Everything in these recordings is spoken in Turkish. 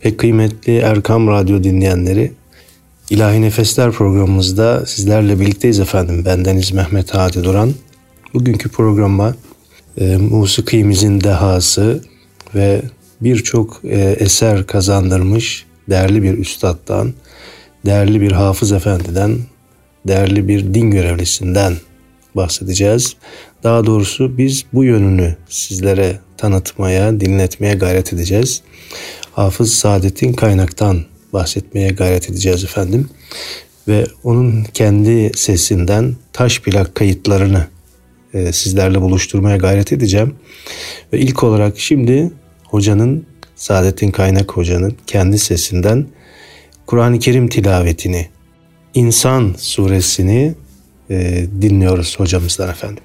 Pek kıymetli Erkam Radyo dinleyenleri, İlahi Nefesler programımızda sizlerle birlikteyiz efendim. Bendeniz Mehmet Hadi Duran. Bugünkü programa e, musikimizin dehası ve birçok e, eser kazandırmış değerli bir üstattan, değerli bir hafız efendiden, değerli bir din görevlisinden bahsedeceğiz. Daha doğrusu biz bu yönünü sizlere tanıtmaya, dinletmeye gayret edeceğiz. Hafız Saadet'in kaynaktan bahsetmeye gayret edeceğiz efendim. Ve onun kendi sesinden taş plak kayıtlarını e, sizlerle buluşturmaya gayret edeceğim. Ve ilk olarak şimdi hocanın, Saadettin Kaynak hocanın kendi sesinden Kur'an-ı Kerim tilavetini, İnsan suresini e, dinliyoruz hocamızdan efendim.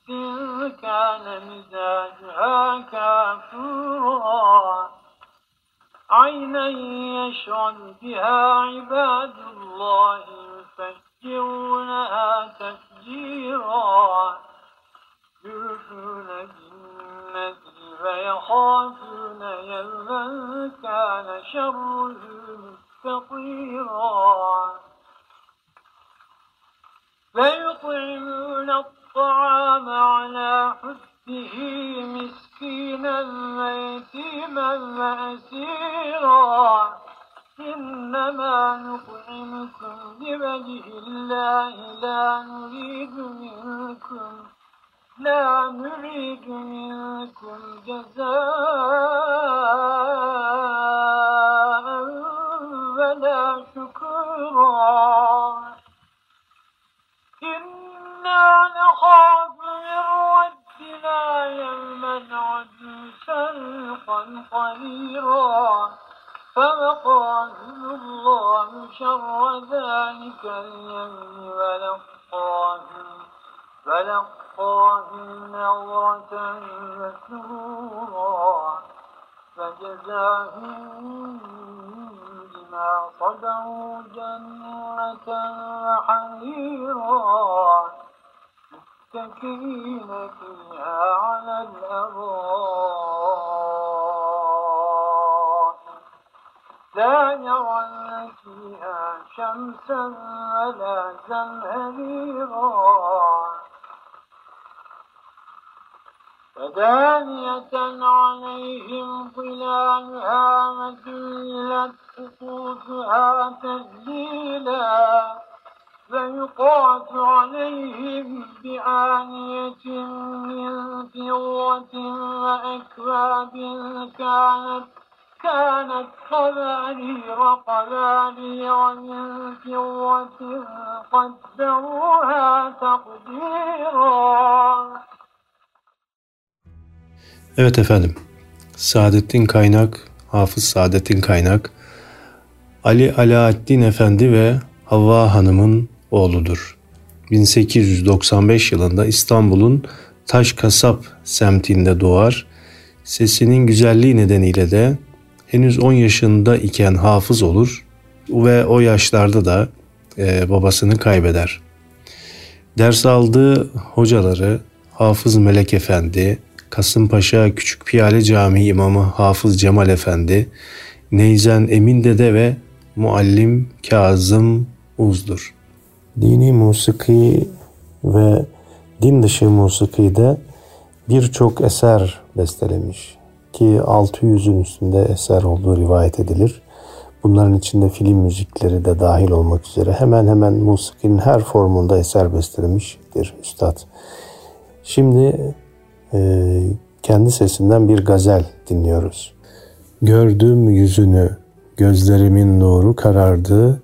كان مزاجها كافورا عينا يشرب بها عباد الله يفجرونها تفجيرا. يوفون بالنذر ويخافون يوما كان شره مستطيرا. فيطعمون الطعام على حبه مسكينا ويتيما وأسيرا إنما نطعمكم لوجه الله لا نريد منكم لا نريد منكم جزاء ولا شكورا. إنا نخاف من ربنا يوما عبوسا قمطريرا فوقاهم الله شر ذلك اليوم ولقاهم فلقاهم نظرة مسرورا فجزاهم بما صبروا جنة وحريرا. فيها على الأرائك لا يرون فيها شمسا ولا زمهريرا. فدانية عليهم ظلالها وذلت قطوفها تذليلا. فيطاف عليهم بآنية من فضة وأكواب كانت كانت قبارير قبارير من فضة قدروها تقديرا Evet efendim. Saadettin Kaynak, Hafız Saadettin Kaynak, Ali Alaaddin Efendi ve Havva Hanım'ın oğludur. 1895 yılında İstanbul'un Taş Kasap semtinde doğar. Sesinin güzelliği nedeniyle de henüz 10 yaşında iken hafız olur ve o yaşlarda da e, babasını kaybeder. Ders aldığı hocaları Hafız Melek Efendi, Kasımpaşa Küçük Piyale Camii İmamı Hafız Cemal Efendi, Neyzen Emin Dede ve Muallim Kazım Uz'dur. Dini musiki ve din dışı musikide birçok eser bestelemiş ki 600'ün üstünde eser olduğu rivayet edilir. Bunların içinde film müzikleri de dahil olmak üzere hemen hemen musikinin her formunda eser bestelemiştir üstad. Şimdi e, kendi sesinden bir gazel dinliyoruz. Gördüm yüzünü, gözlerimin nuru karardı,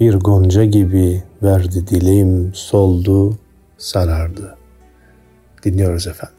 bir gonca gibi verdi dilim, soldu, sarardı. Dinliyoruz efendim.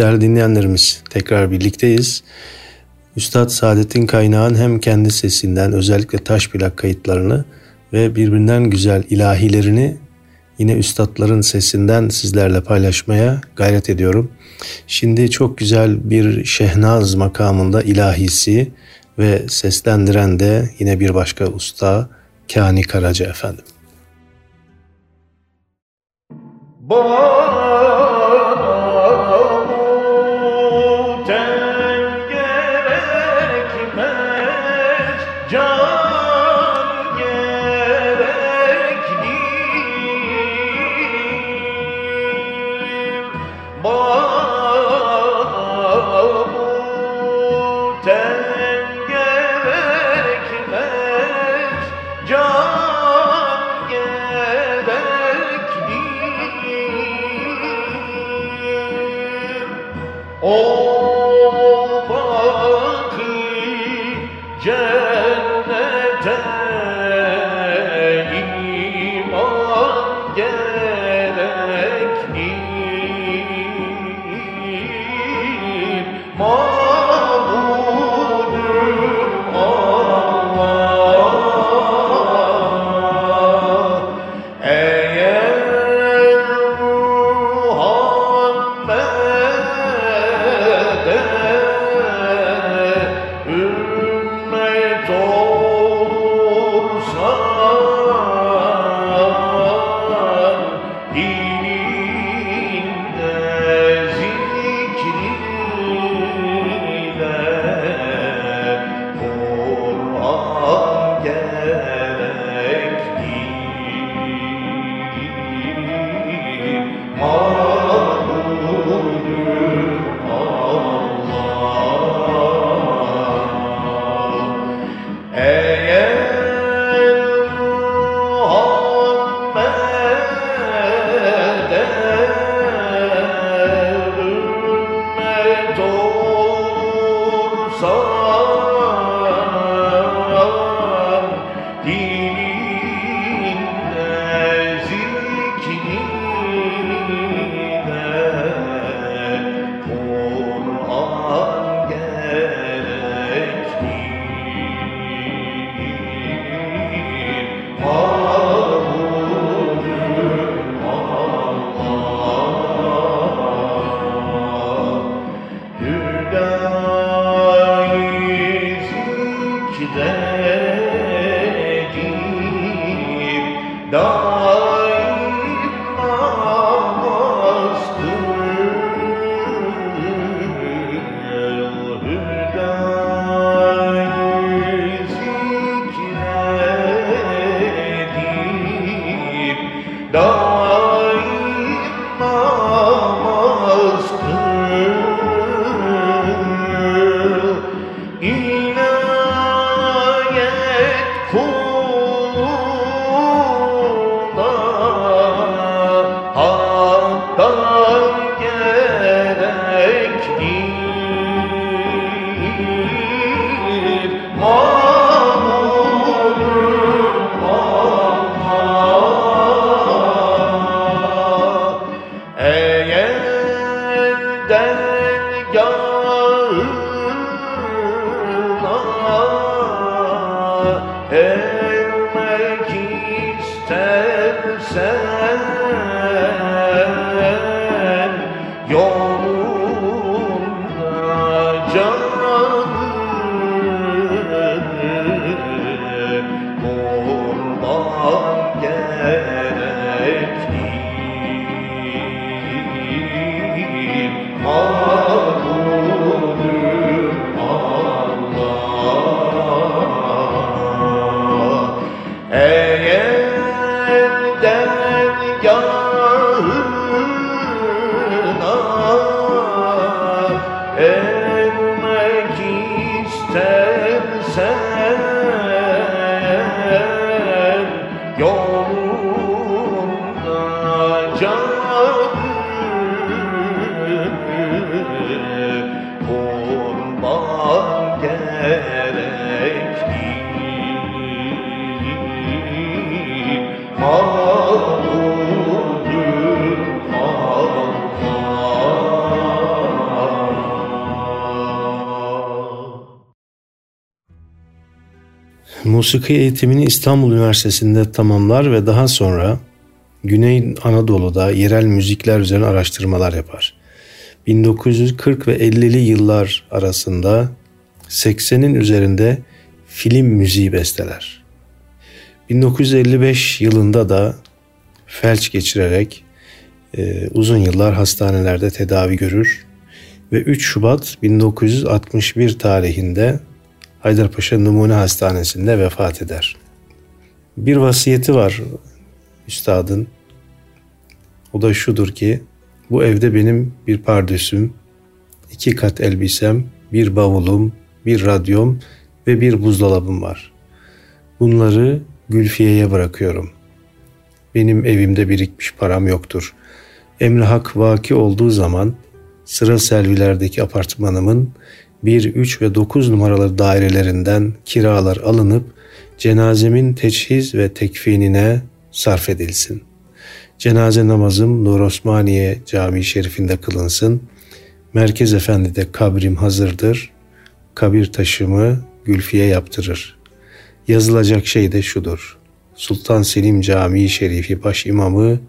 Değerli dinleyenlerimiz tekrar birlikteyiz. Üstad Saadettin Kaynağ'ın hem kendi sesinden özellikle taş plak kayıtlarını ve birbirinden güzel ilahilerini yine üstadların sesinden sizlerle paylaşmaya gayret ediyorum. Şimdi çok güzel bir şehnaz makamında ilahisi ve seslendiren de yine bir başka usta Kani Karaca efendim. Boy! Musiki eğitimini İstanbul Üniversitesi'nde tamamlar ve daha sonra Güney Anadolu'da yerel müzikler üzerine araştırmalar yapar. 1940 ve 50'li yıllar arasında 80'in üzerinde film müziği besteler. 1955 yılında da felç geçirerek e, uzun yıllar hastanelerde tedavi görür ve 3 Şubat 1961 tarihinde Haydarpaşa Numune Hastanesi'nde vefat eder. Bir vasiyeti var üstadın. O da şudur ki bu evde benim bir pardösüm, iki kat elbisem, bir bavulum, bir radyom ve bir buzdolabım var. Bunları Gülfiye'ye bırakıyorum. Benim evimde birikmiş param yoktur. Emri hak vaki olduğu zaman sıra servilerdeki apartmanımın 1, 3 ve 9 numaralı dairelerinden kiralar alınıp cenazemin teçhiz ve tekfinine sarf edilsin. Cenaze namazım Nur Osmaniye Camii Şerifinde kılınsın. Merkez Efendi'de kabrim hazırdır. Kabir taşımı Gülfiye yaptırır. Yazılacak şey de şudur. Sultan Selim Camii Şerifi baş imamı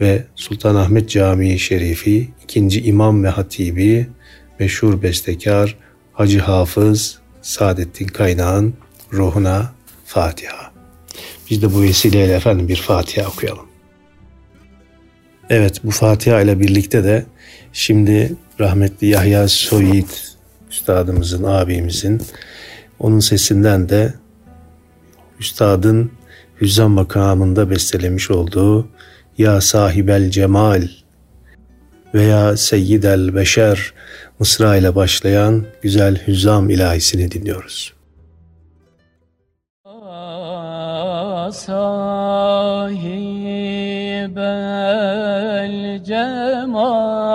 ve Sultanahmet Camii Şerifi ikinci imam ve hatibi meşhur bestekar Hacı Hafız Saadettin Kaynağ'ın ruhuna Fatiha. Biz de bu vesileyle efendim bir Fatiha okuyalım. Evet bu Fatiha ile birlikte de şimdi rahmetli Yahya Soyit üstadımızın, abimizin onun sesinden de üstadın Hüzzam makamında bestelemiş olduğu Ya sahibel cemal veya seyyidel beşer Mısra ile başlayan güzel hüzzam ilahisini dinliyoruz. Sahibel cemali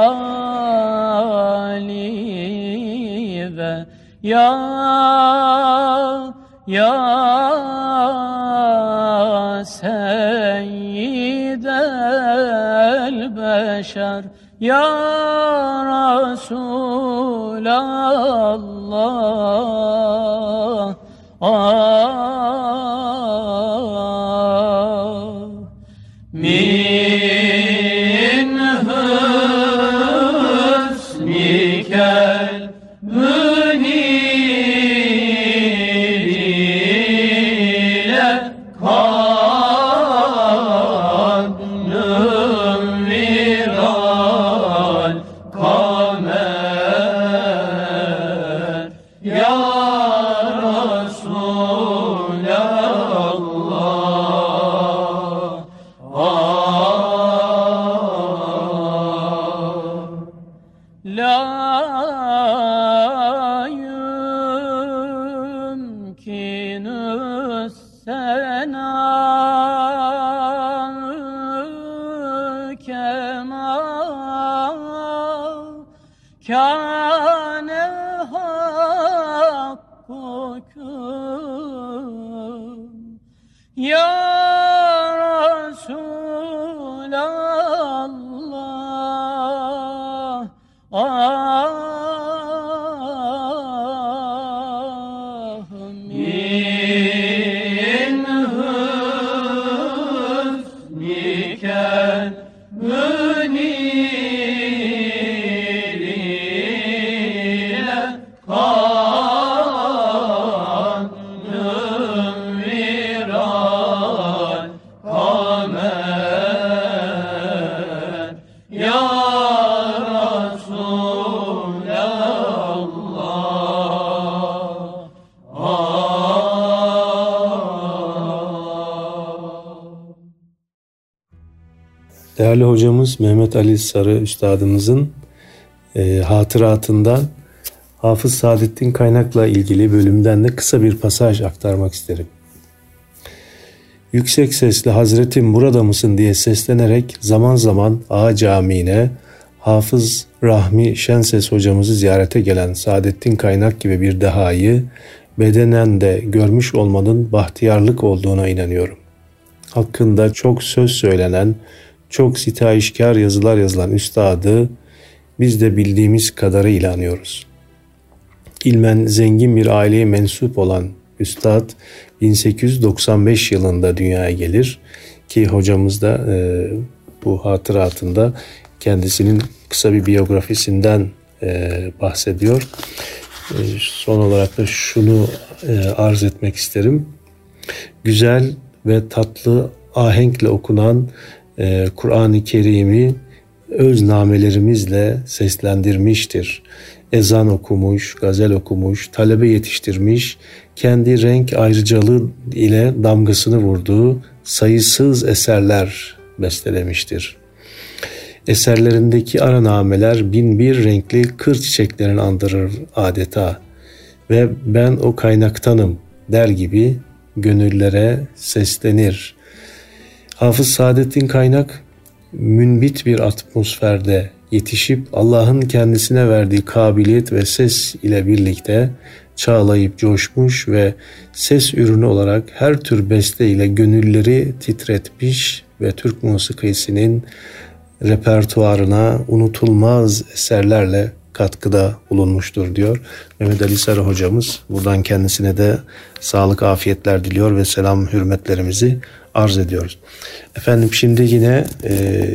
ve ya ya seyyidel beşer ya Resulallah Değerli hocamız Mehmet Ali Sarı Üstadımızın e, hatıratından Hafız Saadettin Kaynak'la ilgili bölümden de kısa bir pasaj aktarmak isterim. Yüksek sesle Hazretim burada mısın diye seslenerek zaman zaman A Camii'ne Hafız Rahmi Şenses hocamızı ziyarete gelen Saadettin Kaynak gibi bir dehayı bedenen de görmüş olmanın bahtiyarlık olduğuna inanıyorum. Hakkında çok söz söylenen, çok sitayişkar yazılar yazılan üstadı biz de bildiğimiz kadarıyla anıyoruz. İlmen zengin bir aileye mensup olan üstad 1895 yılında dünyaya gelir ki hocamız da e, bu hatıratında kendisinin kısa bir biyografisinden e, bahsediyor. E, son olarak da şunu e, arz etmek isterim. Güzel ve tatlı ahenkle okunan e, Kur'an-ı Kerim'i öz namelerimizle seslendirmiştir. Ezan okumuş, gazel okumuş, talebe yetiştirmiş, kendi renk ayrıcalığı ile damgasını vurduğu sayısız eserler bestelemiştir. Eserlerindeki aranameler bin bir renkli kır çiçeklerini andırır adeta ve ben o kaynaktanım der gibi gönüllere seslenir. Hafız Saadettin Kaynak münbit bir atmosferde yetişip Allah'ın kendisine verdiği kabiliyet ve ses ile birlikte çağlayıp coşmuş ve ses ürünü olarak her tür beste ile gönülleri titretmiş ve Türk musikisinin repertuarına unutulmaz eserlerle katkıda bulunmuştur diyor. Mehmet Ali Sarı hocamız buradan kendisine de sağlık afiyetler diliyor ve selam hürmetlerimizi arz ediyoruz. Efendim şimdi yine e,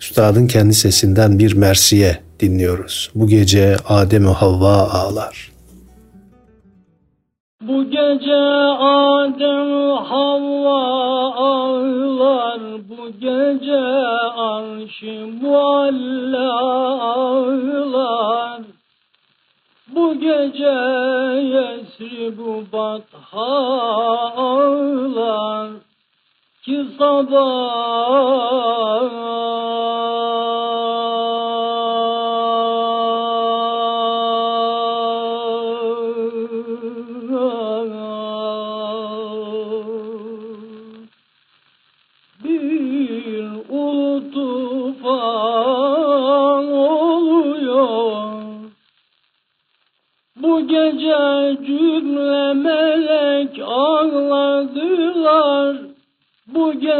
Üstadın kendi sesinden bir mersiye dinliyoruz. Bu gece Adem ve Havva ağlar. Bu gece Adem Havva ağlar Bu gece arş-ı mualla ağlar Bu gece Yesrib-u Batha ağlar Ki sabah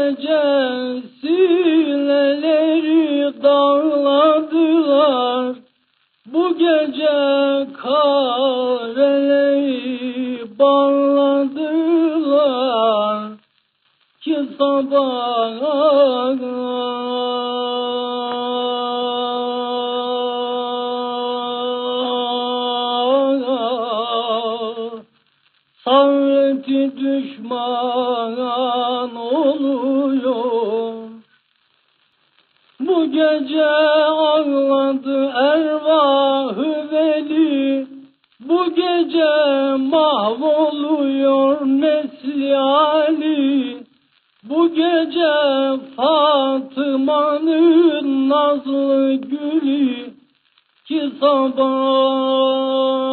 gece sileleri. Bu gece kareleri bağladılar ki sabah gece ağladı ervahı veli. Bu gece mahvoluyor nesli Ali. Bu gece Fatıma'nın nazlı gülü. Ki sabah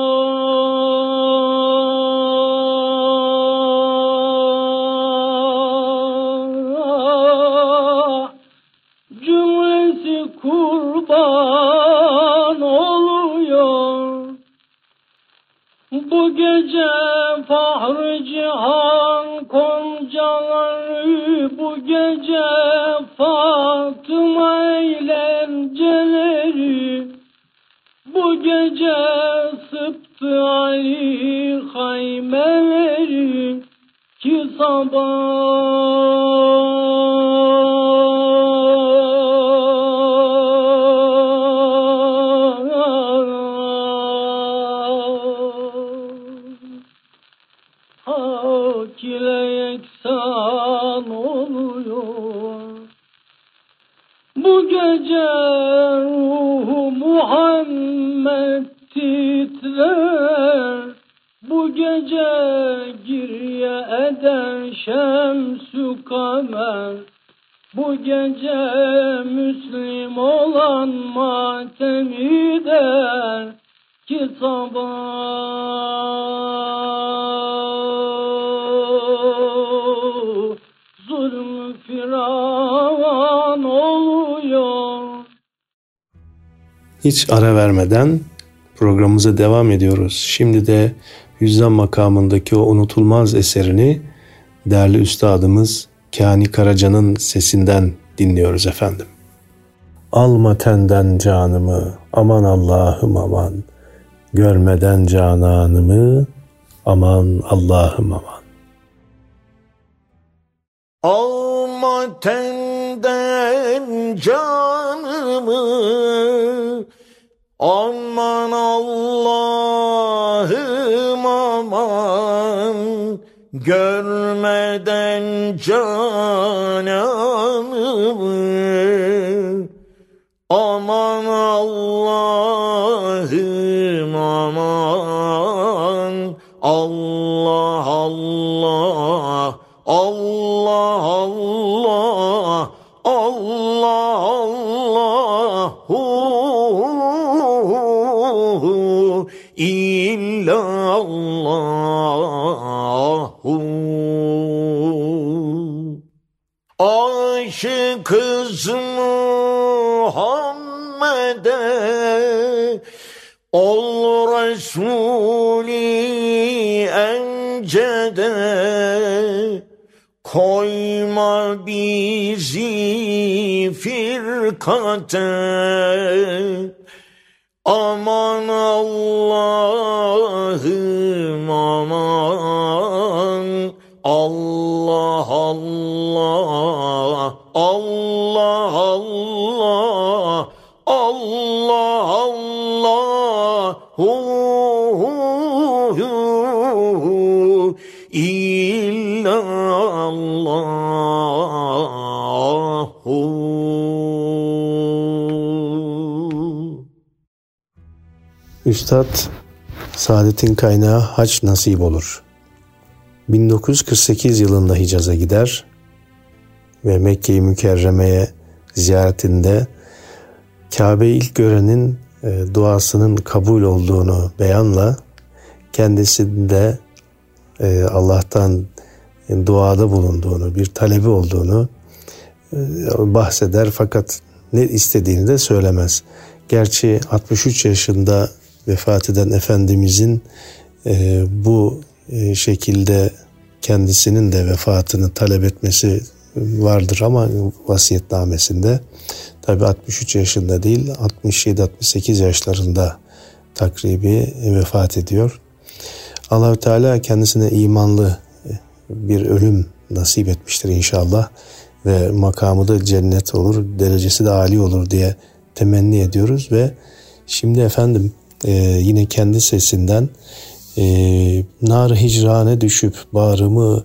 gece fahri cihan koncaları bu gece. Fatıma eğlenceleri bu gece. Sıptı Ali haymeleri ki sabah titrer. Bu gece geriye eder şemsü kamer. Bu gece Müslim olan matemi der ki sabah zulm firan oluyor. Hiç ara vermeden programımıza devam ediyoruz. Şimdi de Hüzzam makamındaki o unutulmaz eserini değerli üstadımız Kani Karaca'nın sesinden dinliyoruz efendim. Alma tenden canımı, aman Allah'ım aman. Görmeden cananımı, aman Allah'ım aman. Alma tenden canımı, aman Allah'ım aman. Görmeden cananımı Aman Allah'ım aman. Allah Allah. Allah Allah. Allah hu, illa Allahu Aşıkız Muhammed'e Ol Resulü encede. Koyma bizi firkate Aman Allah'ım aman. Allah Allah. Allah Allah. Allah Allah. Hu, hu, hu, illa Üstad saadetin kaynağı hac nasip olur. 1948 yılında Hicaz'a gider ve Mekke-i Mükerreme'ye ziyaretinde Kabe'yi ilk görenin e, duasının kabul olduğunu beyanla kendisinde e, Allah'tan duada bulunduğunu, bir talebi olduğunu e, bahseder fakat ne istediğini de söylemez. Gerçi 63 yaşında vefat eden Efendimizin e, bu e, şekilde kendisinin de vefatını talep etmesi vardır ama vasiyetnamesinde tabi 63 yaşında değil 67-68 yaşlarında takribi vefat ediyor. Allahü Teala kendisine imanlı bir ölüm nasip etmiştir inşallah ve makamı da cennet olur, derecesi de âli olur diye temenni ediyoruz ve şimdi efendim e, yine kendi sesinden e, nar hicrane düşüp bağrımı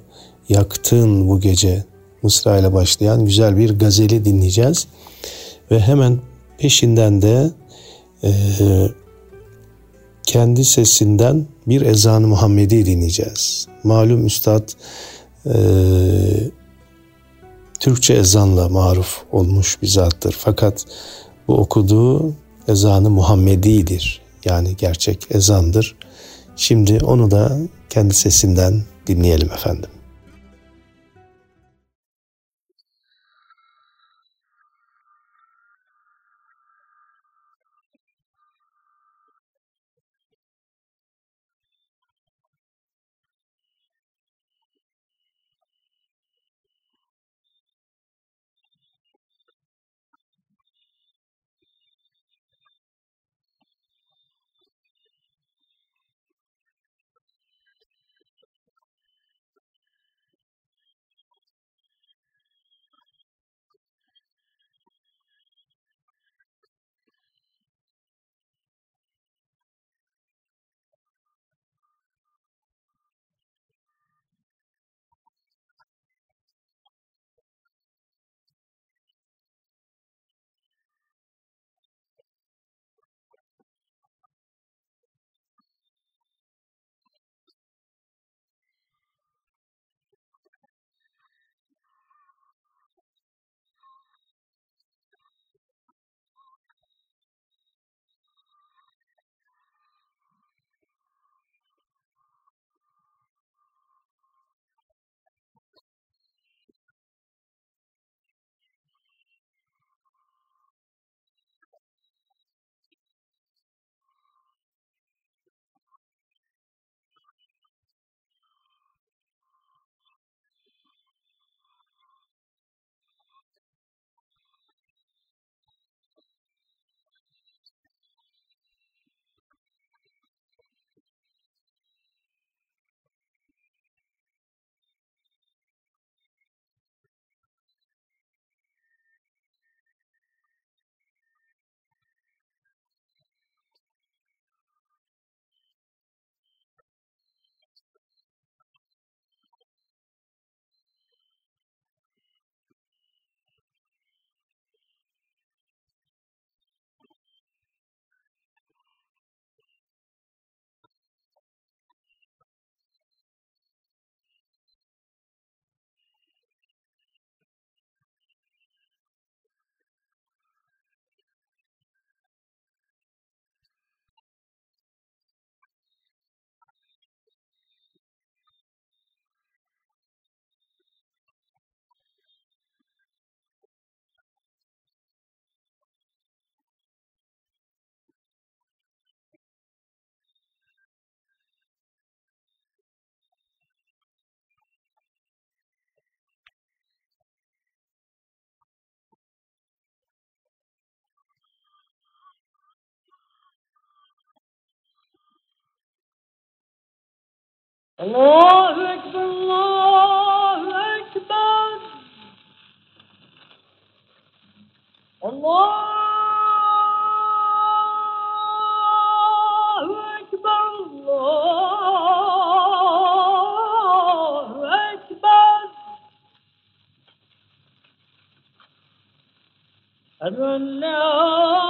yaktın bu gece Mısra ile başlayan güzel bir gazeli dinleyeceğiz ve hemen peşinden de e, kendi sesinden bir ezan-ı Muhammedi dinleyeceğiz. Malum üstad e, Türkçe ezanla maruf olmuş bir zattır. Fakat bu okuduğu ezanı Muhammedi'dir. Yani gerçek ezandır. Şimdi onu da kendi sesinden dinleyelim efendim. الله أكبر الله أكبر. الله أكبر أن لا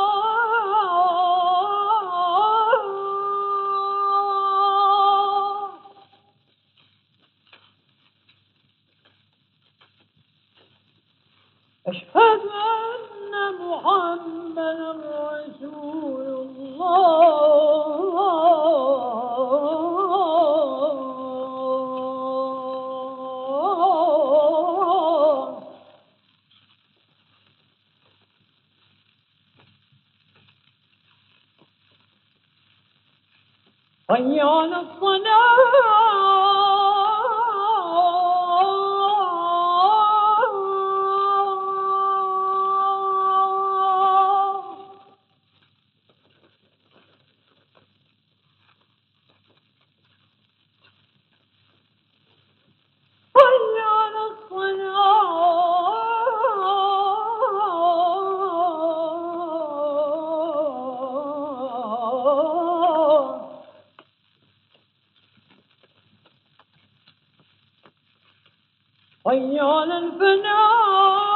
حي على الفلاح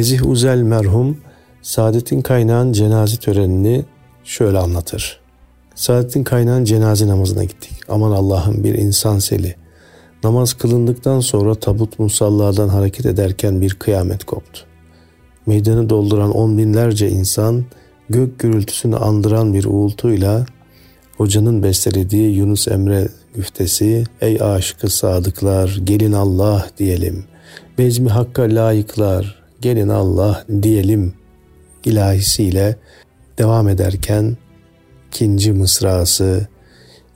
Nezih Uzel merhum Saadettin Kaynağ'ın cenaze törenini şöyle anlatır. Saadettin Kaynağ'ın cenaze namazına gittik. Aman Allah'ım bir insan seli. Namaz kılındıktan sonra tabut musalladan hareket ederken bir kıyamet koptu. Meydanı dolduran on binlerce insan gök gürültüsünü andıran bir uğultuyla hocanın bestelediği Yunus Emre güftesi Ey aşkı sadıklar gelin Allah diyelim. Bezmi hakka layıklar gelin Allah diyelim ilahisiyle devam ederken ikinci mısrası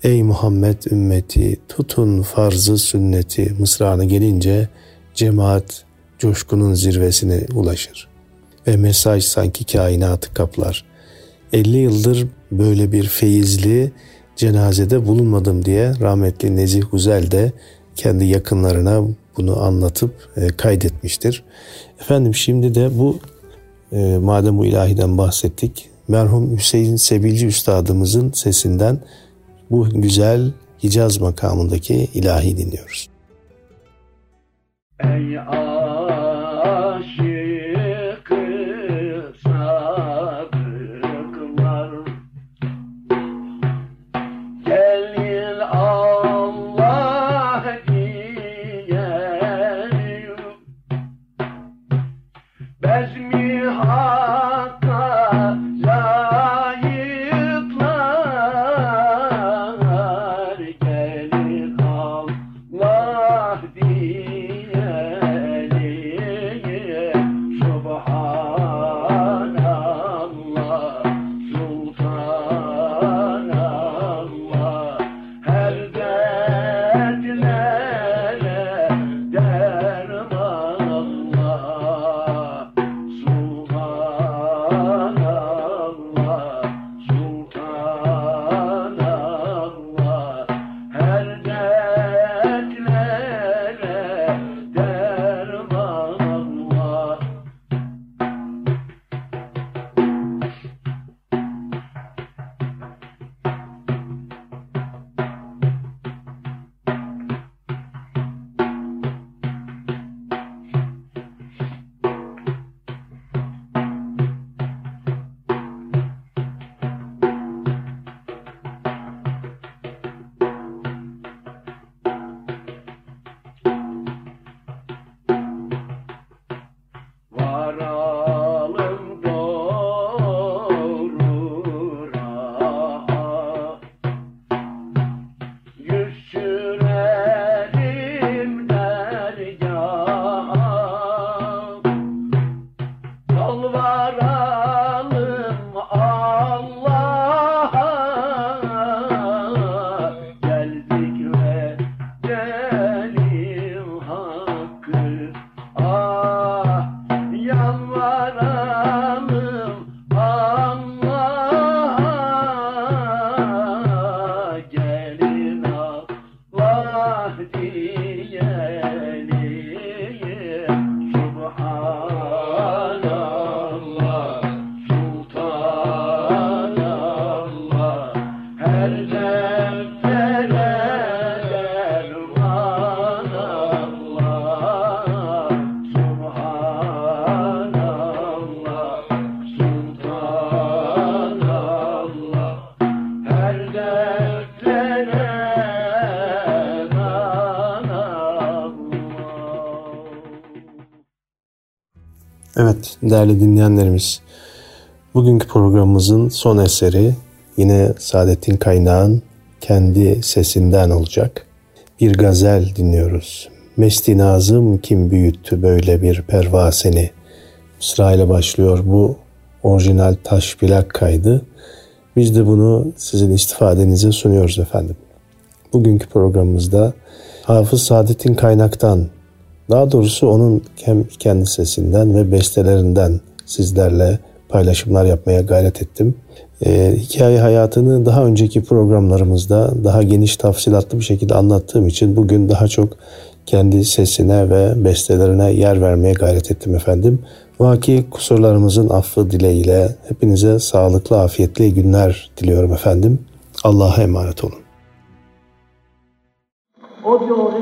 Ey Muhammed ümmeti tutun farzı sünneti mısrağına gelince cemaat coşkunun zirvesine ulaşır. Ve mesaj sanki kainatı kaplar. 50 yıldır böyle bir feyizli cenazede bulunmadım diye rahmetli Nezih Güzel de kendi yakınlarına bunu anlatıp e, kaydetmiştir. Efendim şimdi de bu e, madem bu ilahiden bahsettik merhum Hüseyin Sebilci Üstadımızın sesinden bu güzel Hicaz makamındaki ilahi dinliyoruz. Ey aşık değerli dinleyenlerimiz bugünkü programımızın son eseri yine Saadettin Kaynağ'ın kendi sesinden olacak. Bir gazel dinliyoruz. Mesti Nazım kim büyüttü böyle bir pervaseni. Mısra ile başlıyor bu orijinal taş plak kaydı. Biz de bunu sizin istifadenize sunuyoruz efendim. Bugünkü programımızda Hafız Saadettin Kaynak'tan daha doğrusu onun hem kendi sesinden ve bestelerinden sizlerle paylaşımlar yapmaya gayret ettim. Ee, hikaye hayatını daha önceki programlarımızda daha geniş tafsilatlı bir şekilde anlattığım için bugün daha çok kendi sesine ve bestelerine yer vermeye gayret ettim efendim. Vaki kusurlarımızın affı dileğiyle hepinize sağlıklı, afiyetli günler diliyorum efendim. Allah'a emanet olun. Audio record.